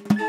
you